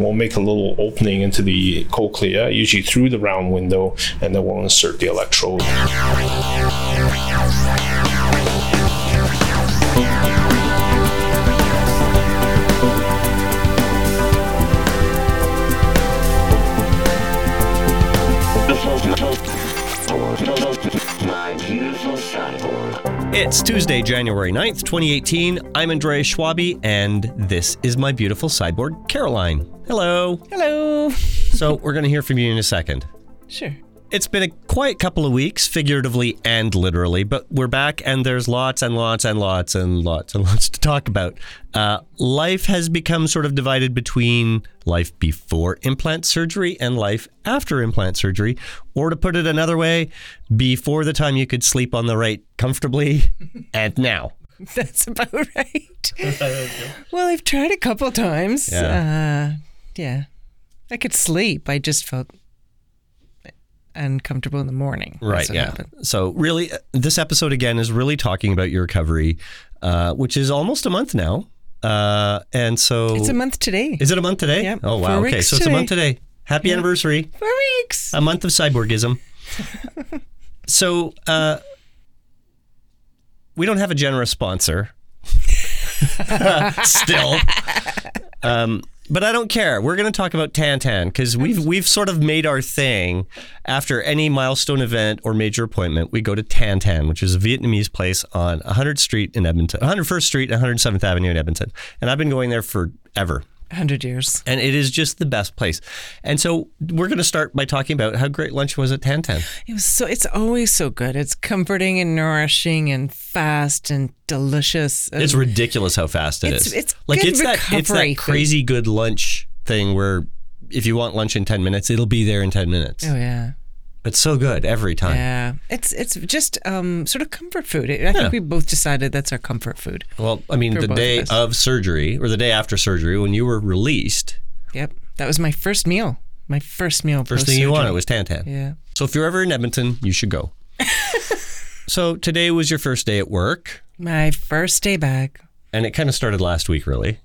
We'll make a little opening into the cochlea, usually through the round window, and then we'll insert the electrode. It's Tuesday, January 9th, 2018. I'm Andreas Schwabi, and this is my beautiful cyborg, Caroline. Hello. Hello. So, we're going to hear from you in a second. Sure. It's been a quiet couple of weeks, figuratively and literally, but we're back and there's lots and lots and lots and lots and lots to talk about. Uh, life has become sort of divided between life before implant surgery and life after implant surgery. Or to put it another way, before the time you could sleep on the right comfortably and now. That's about right. well, I've tried a couple times. Yeah. Uh, yeah. I could sleep. I just felt uncomfortable in the morning. Right. Yeah. happened. So, really, uh, this episode again is really talking about your recovery, uh, which is almost a month now. Uh, and so, It's a month today. is it a month today? Yep, Oh wow. four Okay, so it's a month today. Happy anniversary. Four weeks. A month of cyborgism. so, uh, we don't have a generous sponsor. Still. Um, but I don't care. We're going to talk about Tantan because we've we've sort of made our thing. After any milestone event or major appointment, we go to Tantan, which is a Vietnamese place on 100th Street in Edmonton, 101st Street, and 107th Avenue in Edmonton. And I've been going there forever. 100 years. And it is just the best place. And so we're going to start by talking about how great lunch was at Tantan. It was so. It's always so good. It's comforting and nourishing and fast and delicious. And It's ridiculous how fast it It's- is. it's like it's that it's that food. crazy good lunch thing where if you want lunch in 10 minutes, it'll be there in 10 minutes. oh yeah, It's so good every time. yeah. It's it's just um sort of comfort food. I Yeah. think we both decided that's our comfort food. Well, I mean, the day of of surgery or the day after surgery when you were released, Yep, that was my first meal. My first meal. first thing you wanted was Tantan. Yeah. So if you're ever in Edmonton, you should go. so today was your first day at work, My first day back. and it kind of started last week, really.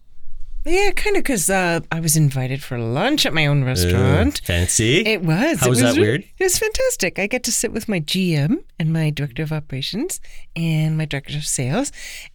Yeah, kind of because uh, I was invited for lunch at my own restaurant. Fancy. It was. How it was that weird? It was fantastic. I get to sit with my GM and my director of operations and my director of sales,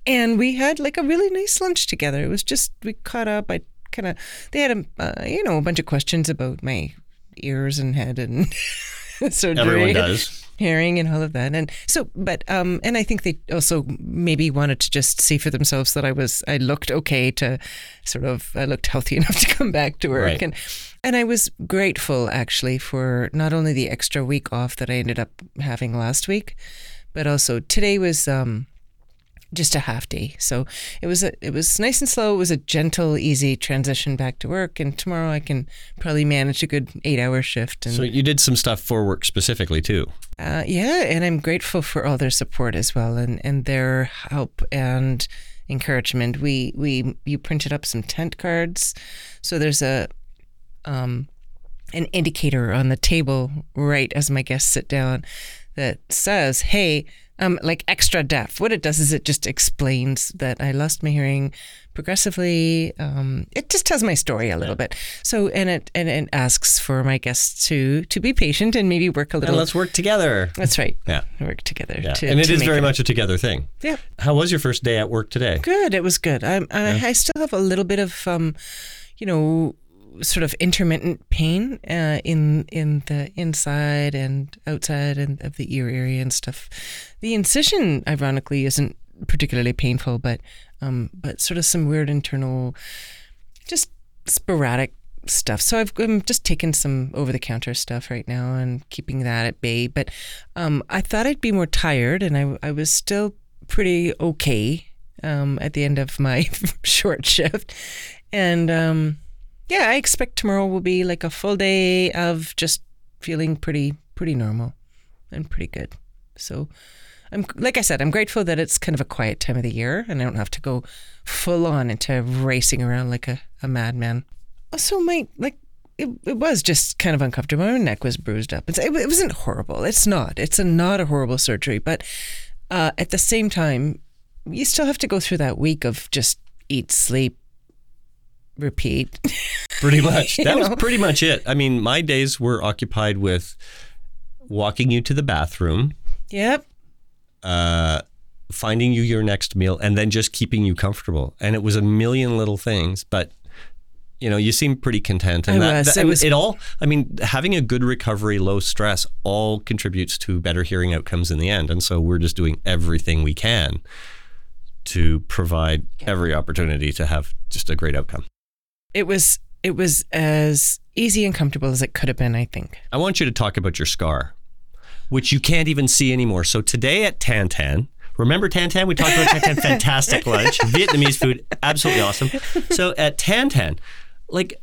and we had like a really nice lunch together. It was just we caught up. I kind of they had a uh, you know a bunch of questions about my ears and head and surgery. Everyone does. Hearing and all of that and so but um and i think they also maybe wanted to just see for themselves that i was i looked okay to sort of i looked healthy enough to come back to work Right. and and i was grateful actually for not only the extra week off that i ended up having last week but also today was um just a half day so it was a, it was nice and slow it was a gentle easy transition back to work and tomorrow i can probably manage a good eight hour shift and So you did some stuff for work specifically too. uh, yeah, and I'm grateful for all their support as well, and, and their help and encouragement. We we you printed up some tent cards, so there's a um, an indicator on the table right as my guests sit down that says, "Hey." Um, like extra deaf. What it does is it just explains that I lost my hearing progressively. Um, it just tells my story a little bit. So, and it and it asks for my guests to to be patient and maybe work a little. And let's work together. That's right. Yeah. Work together. Yeah. To, and it to is very much a together thing. Yeah. How was your first day at work today? Good. It was good. I'm, I, I still have a little bit of, um, you know, sort of intermittent pain uh, in in the inside and outside and of the ear area and stuff. The incision, ironically, isn't particularly painful, but um, but sort of some weird internal, just sporadic stuff. So I've I'm just taking some over the counter stuff right now and keeping that at bay. But um, I thought I'd be more tired, and I I was still pretty okay um, at the end of my short shift, and um, yeah, I expect tomorrow will be like a full day of just feeling pretty pretty normal and pretty good. So. I'm like I said, I'm grateful that it's kind of a quiet time of the year and I don't have to go full on into racing around like a, a madman. Also, my like it, it was just kind of uncomfortable. My neck was bruised up. It's, it, it wasn't horrible. It's not. It's a not a horrible surgery, but uh, at the same time, you still have to go through that week of just eat, sleep, repeat. Pretty much. That was know? pretty much it. I mean, my days were occupied with walking you to the bathroom, yep. uh, finding you your next meal, and then just keeping you comfortable. And it was a million little things, but you know, you seem pretty content. And I that, was. that- It was- it all. I mean, having a good recovery, low stress, all contributes to better hearing outcomes in the end. And so we're just doing everything we can to provide every opportunity to have just a great outcome. It was it was as easy and comfortable as it could have been, I think. I want you to talk about your scar, which you can't even see anymore. So today at Tan Tan, remember Tan Tan? We talked about Tan Tan, fantastic lunch, Vietnamese food, absolutely awesome. So at Tan Tan, like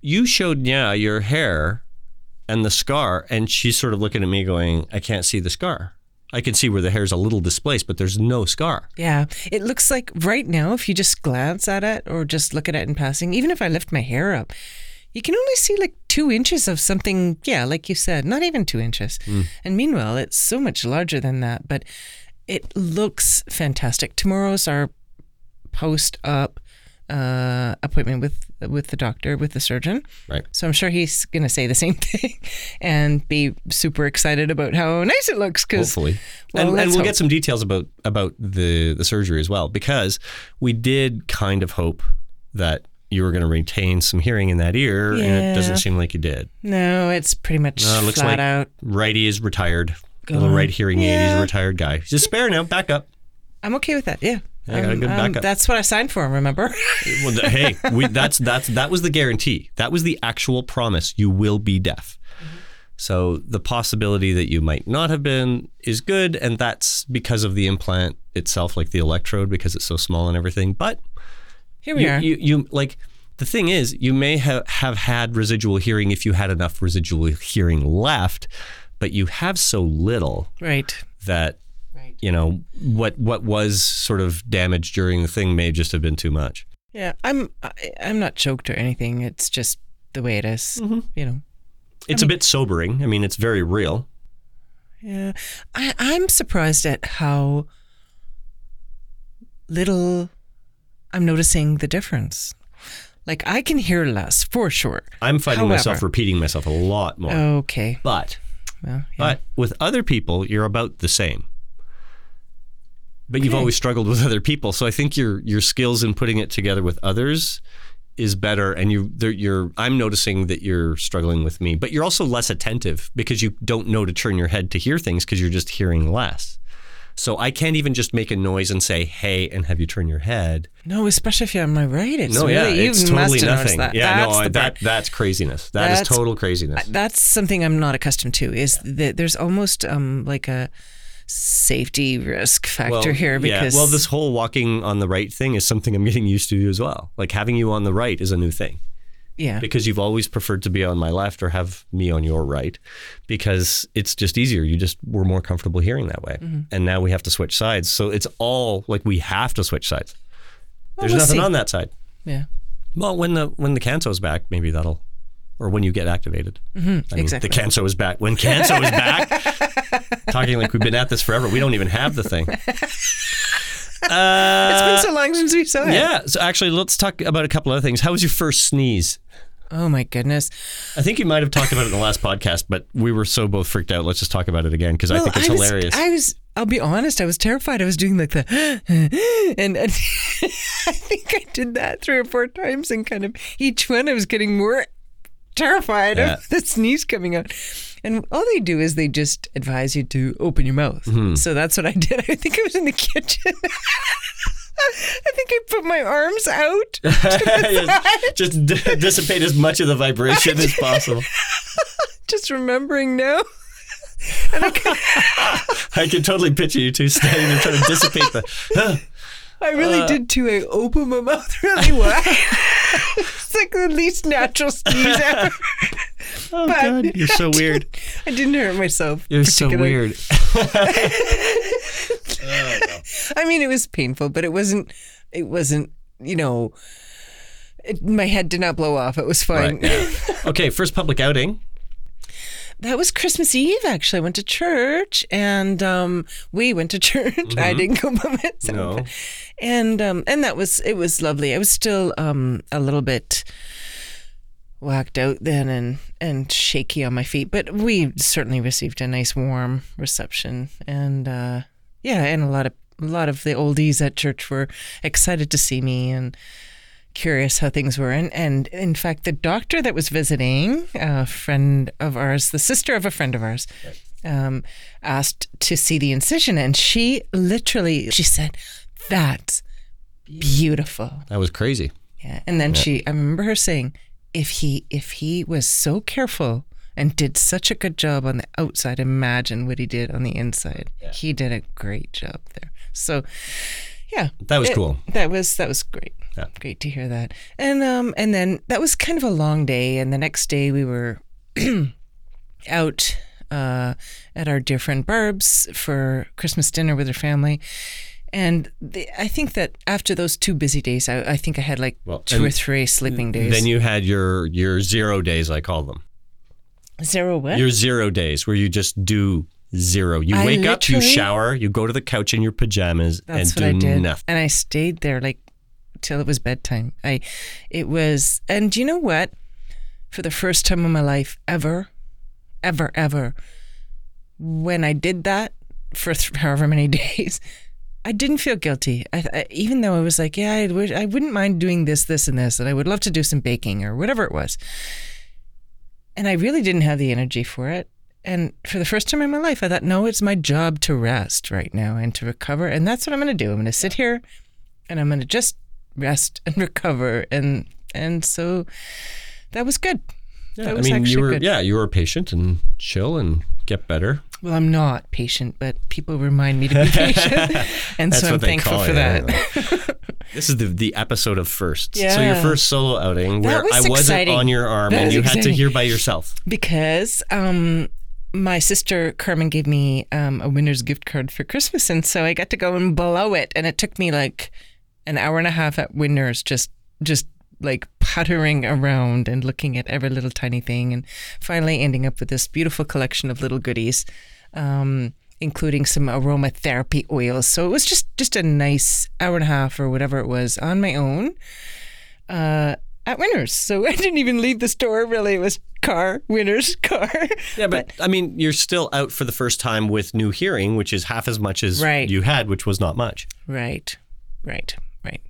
you showed Nya your hair and the scar, and she's sort of looking at me going, I can't see the scar. I can see where the hair's a little displaced, but there's no scar. Yeah. It looks like right now, if you just glance at it or just look at it in passing, even if I lift my hair up, you can only see like two inches of something. Yeah, like you said, not even two inches. And meanwhile, it's so much larger than that, but it looks fantastic. Tomorrow's our post op uh, appointment with with the doctor, with the surgeon. Right. So I'm sure he's going to say the same thing and be super excited about how nice it looks. Because hopefully. well, and and we'll hope. get some details about about the the surgery as well because we did kind of hope that you were going to retain some hearing in that ear, and it doesn't seem like you did. No, it's pretty much No, it looks flat like out. righty is retired. Little Gone. right hearing aid. He's a retired guy. He's a spare now. Back up. I'm okay with that. Yeah. I got a Um, good um, backup. that's what I signed for. Remember? Well, th- hey, we, that's that's that was the guarantee. That was the actual promise. You will be deaf. So the possibility that you might not have been is good, and that's because of the implant itself, like the electrode, because it's so small and everything. But Here we you, are. you, you like the thing is, you may have, have had residual hearing if you had enough residual hearing left, but you have so little right. that. You know what what was sort of damaged during the thing may just have been too much. Yeah. I'm. I, I'm not choked or anything. It's just the way it is, Mm-hmm. You know. It's a bit sobering. I mean, it's very real. Yeah. I, I'm surprised at how little I'm noticing the difference. Like I can hear less for sure. I'm finding myself repeating myself a lot more. Okay. but Well, yeah. but with other people, you're about the same. But you've always struggled with other people, so I think your your skills in putting it together with others is better. And you, you're, I'm noticing that you're struggling with me, but you're also less attentive because you don't know to turn your head to hear things because you're just hearing less. So I can't even just make a noise and say "Hey" and have you turn your head. no, especially if you're on my right. It's no, really, yeah, you it's totally nothing. That. Yeah, that's no, the that that's craziness. That is That's- total craziness. that's something I'm not accustomed to. Is that there's almost um like a safety risk factor here because yeah. well, this whole walking on the right thing is something I'm getting used to as well. Like having you on the right is a new thing yeah because you've always preferred to be on my left or have me on your right because it's just easier. You just we're more comfortable hearing that way, Mm-hmm. and now we have to switch sides. So it's all like we have to switch sides. There's we'll nothing see. on that side. yeah Well, when the when the Kanso's back, maybe that'll. Or when you get activated. I mean, exactly. the cancer is back. When cancer is back, talking like we've been at this forever. We don't even have the thing. Uh, it's been so long since we saw it. Yeah. So actually, let's talk about a couple other things. How was your first sneeze? Oh my goodness. I think you might have talked about it in the last podcast, but we were so both freaked out. Let's just talk about it again because I think it's was, hilarious. I was. I'll be honest. I was terrified. I was doing like the, and, and I think I did that three or four times, and kind of each one I was getting more terrified Yeah. of the sneeze coming out. And all they do is they just advise you to open your mouth. Mm-hmm. So that's what I did. I think I was in the kitchen. I think I put my arms out. Just d- dissipate as much of the vibration as possible. just remembering now. I can totally picture you two standing there trying to dissipate the. I really Uh. did too. I opened my mouth really wide. It's like the least natural sneeze ever. Oh But- God, you're so weird. I didn't hurt myself. You're so weird. Oh, I mean, it was painful, but it wasn't. It wasn't. You know, it, my head did not blow off. It was fine. Right. Okay, first public outing. That was Christmas Eve. Actually, I went to church, and um, we went to church. I didn't go by myself, Mm-hmm. No. and um, and that was it was lovely. I was still um, a little bit whacked out then and and shaky on my feet, but we certainly received a nice warm reception, and uh, yeah, and a lot of a lot of the oldies at church were excited to see me and curious how things were. And, and in fact, the doctor that was visiting, a friend of ours, the sister of a friend of ours, um, asked to see the incision. And she literally, she said, that's beautiful. That was crazy. Yeah. And then she, I remember her saying, if he, if he was so careful and did such a good job on the outside, imagine what he did on the inside. He did a great job there. So, yeah, That was it- cool. That was that was great. Yeah. Great to hear that. And um and then that was kind of a long day. And the next day we were out uh, at our dear friend Barb's for Christmas dinner with her family. And the, I think that after those two busy days, I, I think I had like Well, two or three sleeping days. Then you had your your zero days, I call them. Zero what? Your zero days, where you just do zero. You I wake up, you shower, you go to the couch in your pajamas, That's and what do I did. nothing. And I stayed there like till it was bedtime. I it was and you know what? For the first time in my life ever, ever, ever, when I did that for th- however many days, I didn't feel guilty. I, I, even though I was like, yeah, I, would, I wouldn't mind doing this, this, and this, and I would love to do some baking or whatever it was. And I really didn't have the energy for it. And for the first time in my life, I thought, no, it's my job to rest right now and to recover. And that's what I'm going to do. I'm going to sit here and I'm going to just rest and recover. And and so that was good. Yeah, that I mean, you were good. yeah, you were patient and chill and get better. Well, I'm not patient, but people remind me to be patient. and so I'm thankful for it, that. This is the the episode of firsts. So your first solo outing That where was I wasn't on your arm That and was you had to hear by yourself. because um, my sister Carmen gave me um, a winner's gift card for Christmas, and so I got to go and blow it, and it took me like an hour and a half at Winners, just just like puttering around and looking at every little tiny thing, and finally ending up with this beautiful collection of little goodies. Um, including some aromatherapy oils so it was just just a nice hour and a half or whatever it was on my own uh, at Winners. So I didn't even leave the store really. It was car, Winners, car. Yeah, but I mean, you're still out for the first time with new hearing, which is half as much as Right. you had, which was not much. Right, right, right.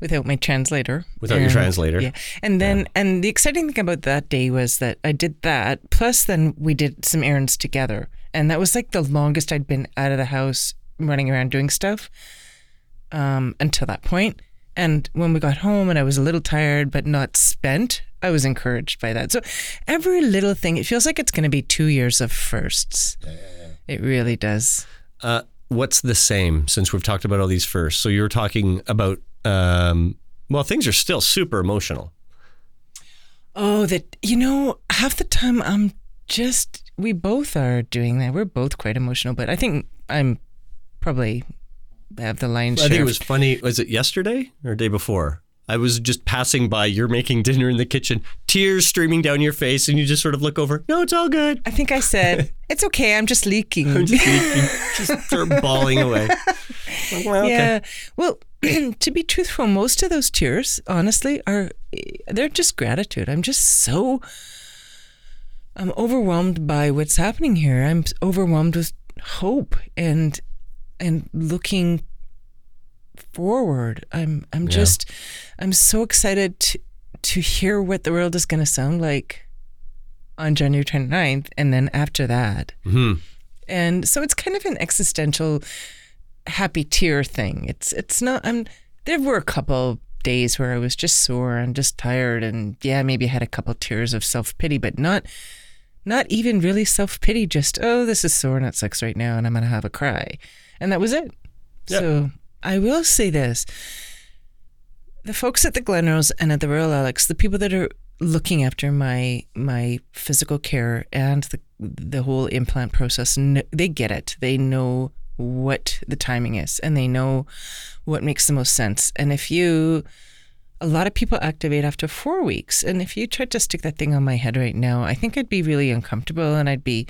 Without my translator. Without your translator. Yeah. And then, and the exciting thing about that day was that I did that. Plus, then we did some errands together. And that was like the longest I'd been out of the house running around doing stuff um, until that point. And when we got home and I was a little tired but not spent, I was encouraged by that. So every little thing, it feels like it's going to be two years of firsts. It really does. Uh, what's the same since we've talked about all these first? So you were talking about, um, well, things are still super emotional. Oh, that you know, half the time I'm just we both are doing that. We're both quite emotional, but I think I'm probably have the lion's I think it was funny. Was it yesterday or day before? I was just passing by. You're making dinner in the kitchen, tears streaming down your face, and you just sort of look over. No, it's all good. I think I said it's okay. I'm just leaking. I'm just, leaking. just start bawling away. Like, well, okay. Yeah. Well, to be truthful, most of those tears, honestly, are they're just gratitude. I'm just so I'm overwhelmed by what's happening here. I'm overwhelmed with hope and and looking forward. I'm I'm just I'm so excited to to hear what the world is going to sound like on January 29th and then after that. Mhm. And so it's kind of an existential happy tear thing. It's it's not I'm there were a couple days where I was just sore and just tired and yeah, maybe I had a couple tears of self-pity, but not not even really self-pity, just oh, this is sore and it sucks right now and I'm going to have a cry. And that was it. Yeah. So, I will say this. The folks at the Glenrose and at the Royal Alex, the people that are looking after my my physical care and the the whole implant process, they get it. They know what the timing is and they know what makes the most sense. And if you a lot of people activate after four weeks. And if you tried to stick that thing on my head right now, I think I'd be really uncomfortable and I'd be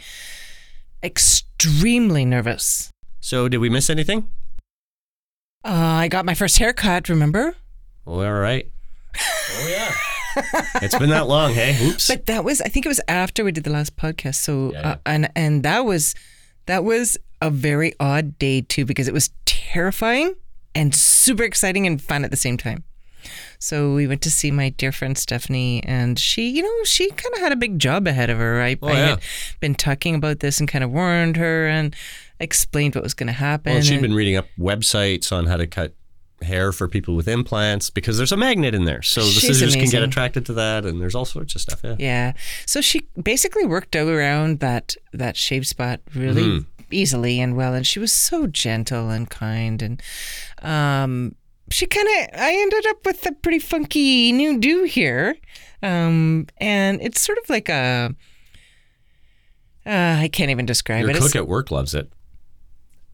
extremely nervous. So, did we miss anything? Uh, I got my first haircut, remember? All right. Oh, yeah. It's been that long, hey? Oops. But that was, I think it was after we did the last podcast. So, Yeah. uh, and and that was that was a very odd day too because it was terrifying and super exciting and fun at the same time. So we went to see my dear friend Stephanie, and she, you know, she kind of had a big job ahead of her. I, Oh, I yeah. had been talking about this and kind of warned her and explained what was going to happen. well, she'd and- been reading up websites on how to cut hair for people with implants because there's a magnet in there. So the She's scissors can get attracted to that, and there's all sorts of stuff. Yeah. Yeah. So she basically worked around that that shave spot really Mm-hmm. easily and well, and she was so gentle and kind, and um, she kind of I ended up with a pretty funky new do here, um, and it's sort of like a. Uh, I can't even describe Your it. cook It's- at work loves it.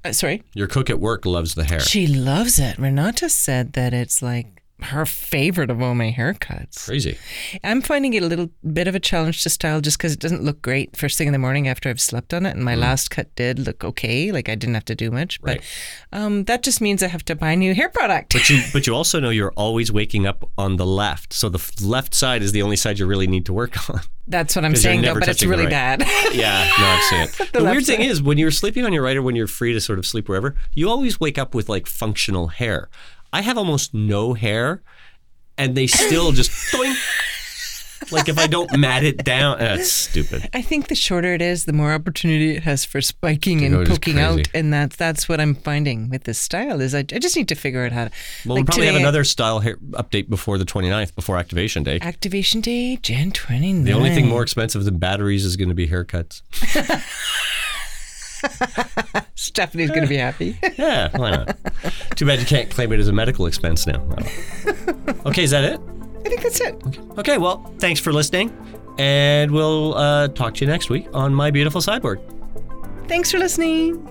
Uh, sorry. Your cook at work loves the hair. She loves it. Renata said that it's like her favorite of all my haircuts. Crazy. I'm finding it a little bit of a challenge to style just because it doesn't look great first thing in the morning after I've slept on it. And my last cut did look okay. Like I didn't have to do much. But um, that just means I have to buy a new hair product. But you, but you also know you're always waking up on the left. So the left side is the only side you really need to work on. That's what I'm saying, though, but it's the really right. bad. Yeah, no, I've seen it. the left weird thing side. is, when you're sleeping on your right or when you're free to sort of sleep wherever, you always wake up with like functional hair. I have almost no hair, and they still just. Like if I don't mat it down, uh, that's stupid. I think the shorter it is, the more opportunity it has for spiking and poking out, and that's that's what I'm finding with this style. Is I, I just need to figure out how to. Well, like we'll probably have another style hair update before the 29th, before activation day. activation day, Jan 29. The only thing more expensive than batteries is going to be haircuts. Stephanie's going to be happy. yeah, why not? Too bad you can't claim it as a medical expense now. okay, is that it? I think that's it. Okay, okay well, thanks for listening. And we'll uh, talk to you next week on My Beautiful Cyborg. Thanks for listening.